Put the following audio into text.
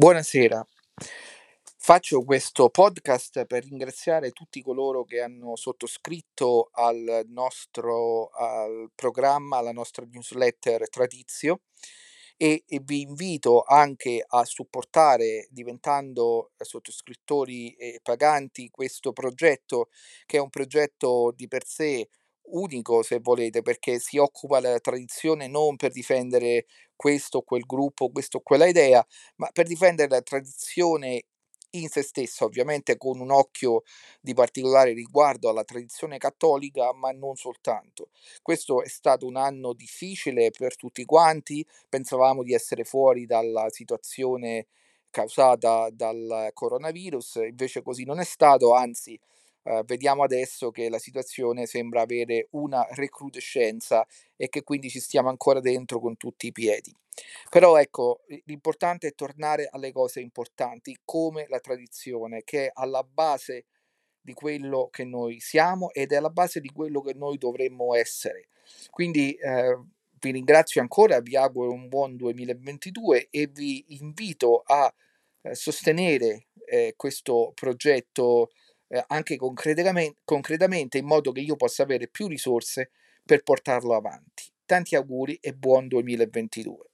Buonasera. Faccio questo podcast per ringraziare tutti coloro che hanno sottoscritto al nostro al programma, alla nostra newsletter Tradizio e e vi invito anche a supportare diventando sottoscrittori e paganti questo progetto, che è un progetto di per sé unico se volete, perché si occupa della tradizione non per difendere questo o quel gruppo, questa o quella idea, ma per difendere la tradizione in se stessa, ovviamente con un occhio di particolare riguardo alla tradizione cattolica, ma non soltanto. Questo è stato un anno difficile per tutti quanti, pensavamo di essere fuori dalla situazione causata dal coronavirus, invece così non è stato, anzi, ehm, vediamo adesso che la situazione sembra avere una recrudescenza e che quindi ci stiamo ancora dentro con tutti i piedi. Però ecco, l'importante è tornare alle cose importanti, come la tradizione, che è alla base di quello che noi siamo ed è alla base di quello che noi dovremmo essere. Quindi, ehm, vi ringrazio ancora, vi auguro un buon 2022 e vi invito a, ehm, sostenere, ehm, questo progetto, ehm, anche concreteramen concretamente in modo che io possa avere più risorse per portarlo avanti. Tanti auguri e buon 2022.